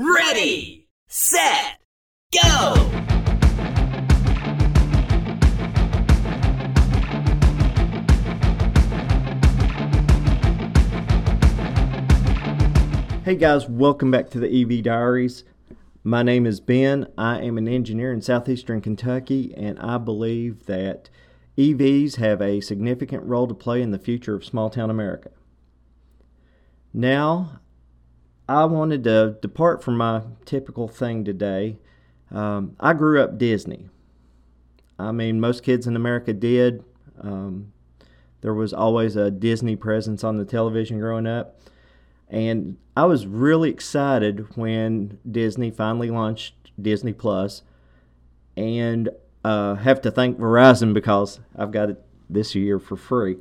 Ready, set, go! Hey guys, welcome back to the EV Diaries. My name is Ben. I am an engineer in southeastern Kentucky, and I believe that EVs have a significant role to play in the future of small town America. Now, I wanted to depart from my typical thing today. Um, I grew up Disney. I mean, most kids in America did. Um, there was always a Disney presence on the television growing up. And I was really excited when Disney finally launched Disney Plus. Plus, and uh, have to thank Verizon because I've got it this year for free.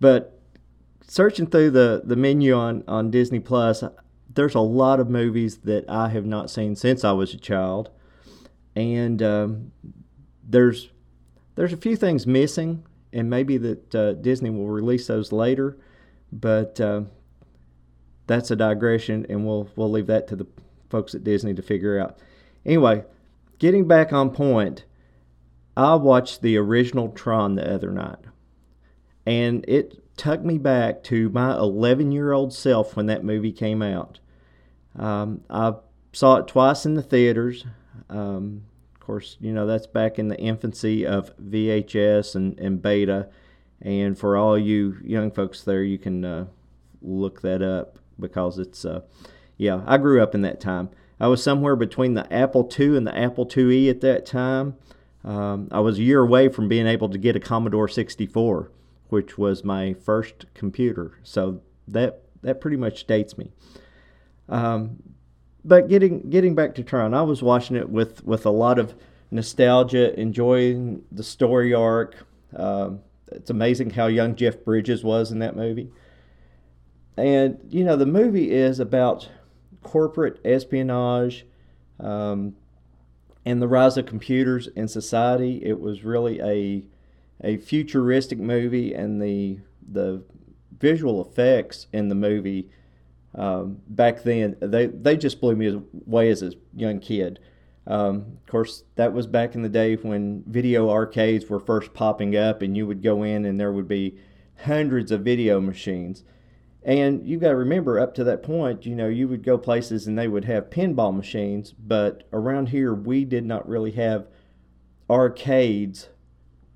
But searching through the, the menu on, on Disney Plus, there's a lot of movies that I have not seen since I was a child, and um, there's there's a few things missing, and maybe that uh, Disney will release those later. But uh, that's a digression, and we'll we'll leave that to the folks at Disney to figure out. Anyway, getting back on point, I watched the original Tron the other night, and it took me back to my 11 year old self when that movie came out. Um, I saw it twice in the theaters. Um, of course, you know that's back in the infancy of VHS and, and beta. And for all you young folks there, you can uh, look that up because it's uh, yeah I grew up in that time. I was somewhere between the Apple II and the Apple IIe at that time. Um, I was a year away from being able to get a Commodore 64, which was my first computer. So that that pretty much dates me. Um, but getting getting back to Tron, I was watching it with with a lot of nostalgia, enjoying the story arc. Um, it's amazing how young Jeff Bridges was in that movie. And, you know, the movie is about corporate espionage um, and the rise of computers in society. It was really a, a futuristic movie, and the, the visual effects in the movie um, back then, they, they just blew me away as a young kid. Um, of course, that was back in the day when video arcades were first popping up, and you would go in and there would be hundreds of video machines. And you've got to remember, up to that point, you know, you would go places and they would have pinball machines, but around here we did not really have arcades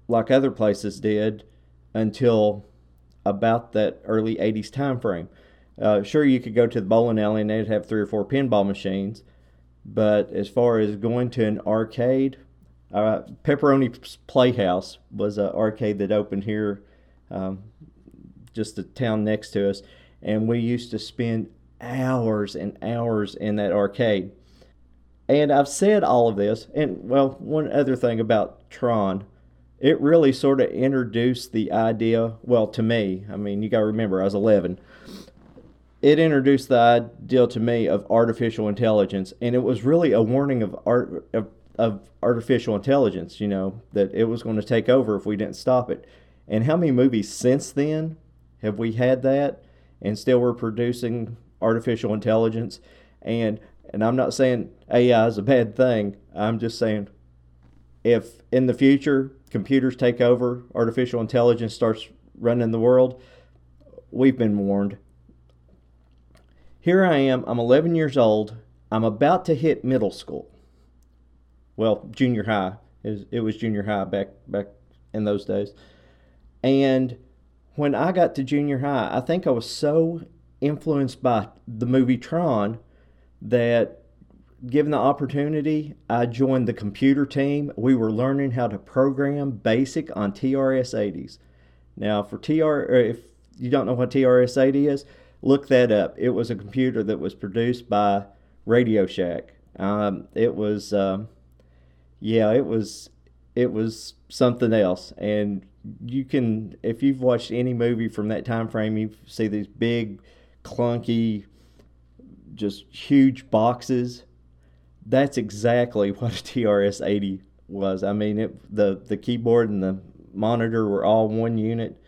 like other places did until about that early 80s time frame. Uh, sure, you could go to the bowling alley and they'd have three or four pinball machines, but as far as going to an arcade, uh, Pepperoni Playhouse was an arcade that opened here, um, just the town next to us and we used to spend hours and hours in that arcade. And I've said all of this, and well, one other thing about Tron, it really sort of introduced the idea, well, to me, I mean, you got to remember, I was 11. It introduced the idea to me of artificial intelligence, and it was really a warning of art of, of artificial intelligence, you know, that it was going to take over if we didn't stop it. And how many movies since then have we had that? and still we're producing artificial intelligence. And and I'm not saying AI is a bad thing. I'm just saying if in the future computers take over, artificial intelligence starts running the world, we've been warned. Here I am, I'm 11 years old. I'm about to hit middle school. Well, junior high. It was junior high back back in those days. And when I got to junior high, I think I was so influenced by the movie Tron that given the opportunity, I joined the computer team. We were learning how to program BASIC on TRS 80s. Now, for TR, if you don't know what TRS 80 is, look that up. It was a computer that was produced by Radio Shack. Um, it was, um, yeah, it was, it was something else. And you can if you've watched any movie from that time frame, you see these big, clunky, just huge boxes. That's exactly what a TRS eighty was. I mean, it the the keyboard and the monitor were all one unit.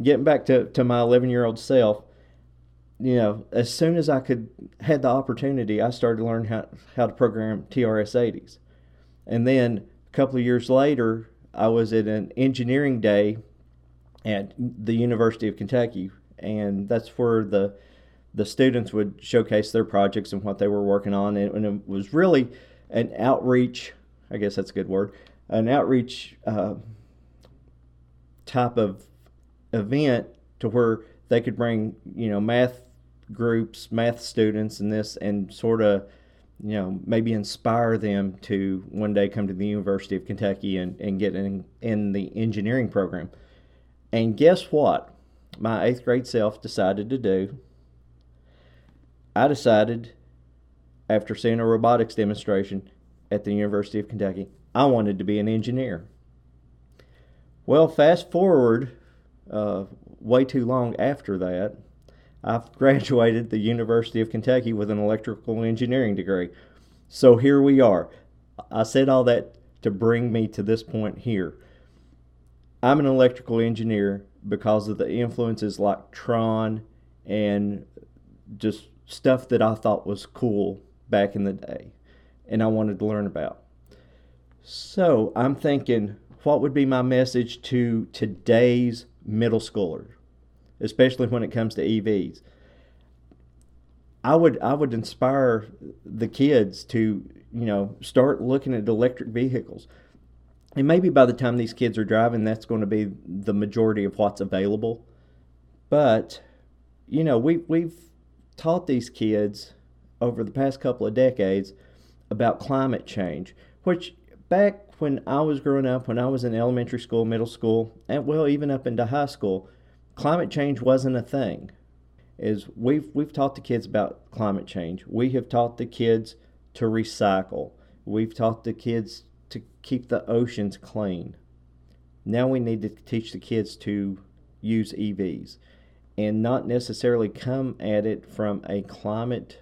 Getting back to, to my 11 year old self, you know, as soon as I could had the opportunity, I started to learn how how to program TRS-80s, and then a couple of years later, I was at an engineering day at the University of Kentucky, and that's where the the students would showcase their projects and what they were working on, and, and it was really an outreach. I guess that's a good word. An outreach uh, type of event to where they could bring you know math groups, math students, and this, and sort of you know maybe inspire them to one day come to the University of Kentucky and, and get in, in the engineering program. And guess what? My eighth grade self decided to do. I decided after seeing a robotics demonstration at the University of Kentucky, I wanted to be an engineer. Well, fast forward uh, way too long after that, I've graduated the University of Kentucky with an electrical engineering degree. So here we are. I said all that to bring me to this point here. I'm an electrical engineer because of the influences like Tron and just stuff that I thought was cool back in the day and I wanted to learn about. So I'm thinking, what would be my message to today's middle schoolers, especially when it comes to EVs? I would I would inspire the kids to you know start looking at electric vehicles and maybe by the time these kids are driving, that's going to be the majority of what's available. But, you know, we, we've taught these kids over the past couple of decades about climate change, which back when I was growing up, when I was in elementary school, middle school, and well, even up into high school, climate change wasn't a thing. Is we've we've taught the kids about climate change. We have taught the kids to recycle. We've taught the kids to keep the oceans clean. Now we need to teach the kids to use EVs and not necessarily come at it from a climate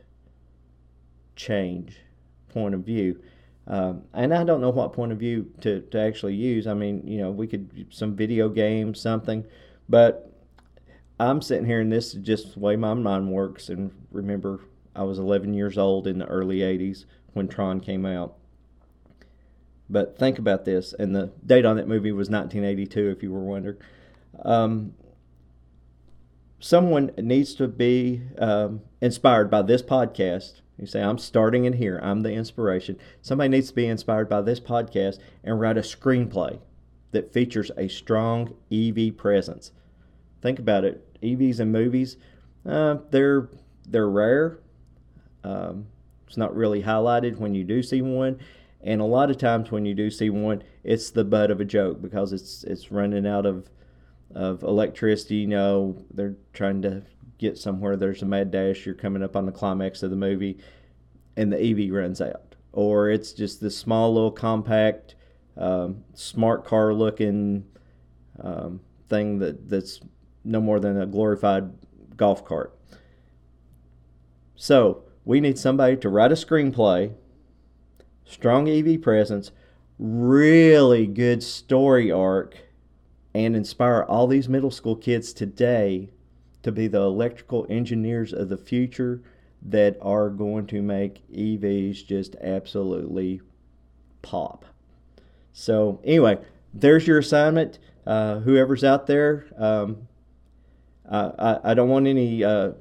change point of view. Um, and I don't know what point of view to, to actually use. I mean, you know, we could some video game, something, but I'm sitting here and this is just the way my mind works. And remember, I was 11 years old in the early 80s when Tron came out. But think about this, and the date on that movie was 1982, if you were wondering. Um, someone needs to be um, inspired by this podcast. You say, I'm starting in here, I'm the inspiration. Somebody needs to be inspired by this podcast and write a screenplay that features a strong EV presence. Think about it EVs in movies, uh, they're, they're rare. Um, it's not really highlighted when you do see one and a lot of times when you do see one, it's the butt of a joke because it's it's running out of of electricity. You know, they're trying to get somewhere. There's a mad dash. You're coming up on the climax of the movie, and the EV runs out. Or it's just this small little compact, um, smart car looking um, thing that that's no more than a glorified golf cart. So we need somebody to write a screenplay strong EV presence, really good story arc, and inspire all these middle school kids today to be the electrical engineers of the future that are going to make EVs just absolutely pop. So, anyway, there's your assignment. Uh, whoever's out there, um, I, I, don't want any uh,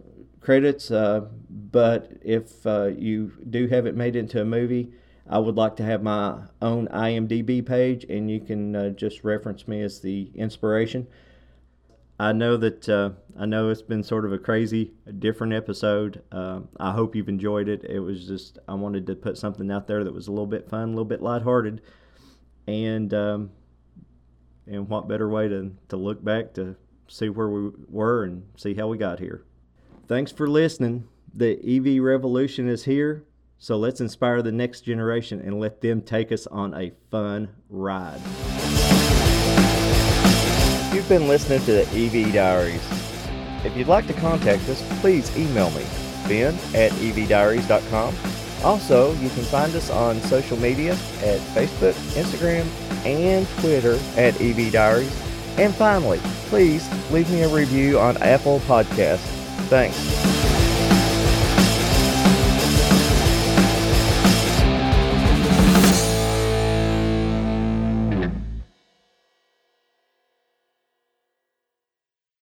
credits, uh, but if uh, you do have it made into a movie, I would like to have my own IMDb page, and you can uh, just reference me as the inspiration. I know that uh, I know it's been sort of a crazy, different episode. Uh, I hope you've enjoyed it. It was just I wanted to put something out there that was a little bit fun, a little bit lighthearted, and um, and what better way to to look back to see where we were and see how we got here. Thanks for listening. The EV revolution is here. So let's inspire the next generation and let them take us on a fun ride. You've been listening to the EV Diaries. If you'd like to contact us, please email me, ben at evdiaries.com. Also, you can find us on social media at Facebook, Instagram, and Twitter at EV Diaries. And finally, please leave me a review on Apple Podcasts. Thanks.